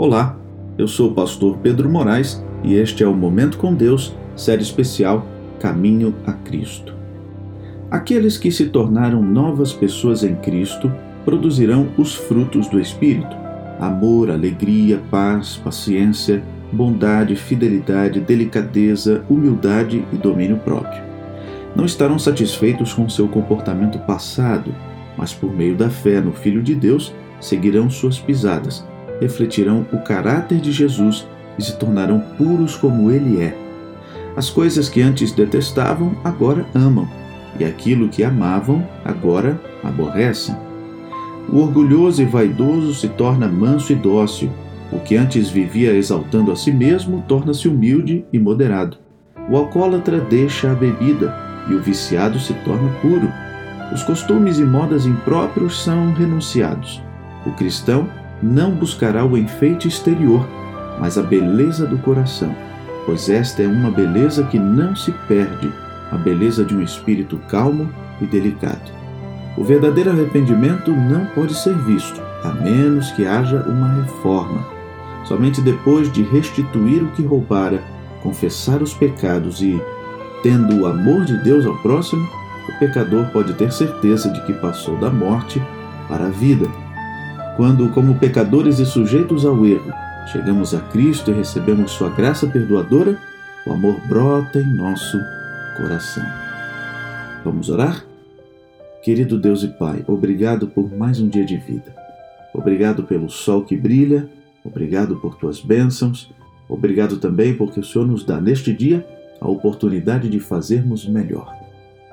Olá, eu sou o pastor Pedro Moraes e este é o Momento com Deus, série especial Caminho a Cristo. Aqueles que se tornaram novas pessoas em Cristo produzirão os frutos do Espírito: amor, alegria, paz, paciência, bondade, fidelidade, delicadeza, humildade e domínio próprio. Não estarão satisfeitos com seu comportamento passado, mas por meio da fé no Filho de Deus seguirão suas pisadas, refletirão o caráter de Jesus e se tornarão puros como ele é. As coisas que antes detestavam, agora amam, e aquilo que amavam, agora aborrecem. O orgulhoso e vaidoso se torna manso e dócil. O que antes vivia exaltando a si mesmo torna-se humilde e moderado. O alcoólatra deixa a bebida e o viciado se torna puro. Os costumes e modas impróprios são renunciados. O cristão não buscará o enfeite exterior, mas a beleza do coração, pois esta é uma beleza que não se perde, a beleza de um espírito calmo e delicado. O verdadeiro arrependimento não pode ser visto, a menos que haja uma reforma. Somente depois de restituir o que roubara, confessar os pecados e, tendo o amor de Deus ao próximo, o pecador pode ter certeza de que passou da morte para a vida. Quando, como pecadores e sujeitos ao erro, chegamos a Cristo e recebemos Sua graça perdoadora, o amor brota em nosso coração. Vamos orar? Querido Deus e Pai, obrigado por mais um dia de vida. Obrigado pelo sol que brilha, obrigado por tuas bênçãos, obrigado também porque o Senhor nos dá neste dia a oportunidade de fazermos melhor.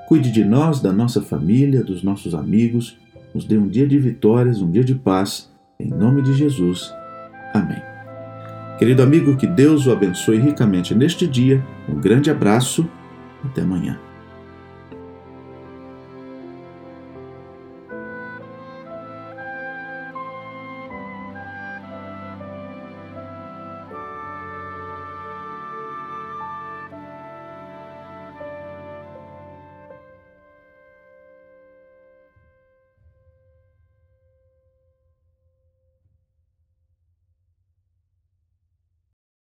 Cuide de nós, da nossa família, dos nossos amigos, nos dê um dia de vitórias, um dia de paz, em nome de Jesus. Amém. Querido amigo, que Deus o abençoe ricamente neste dia. Um grande abraço. Até amanhã.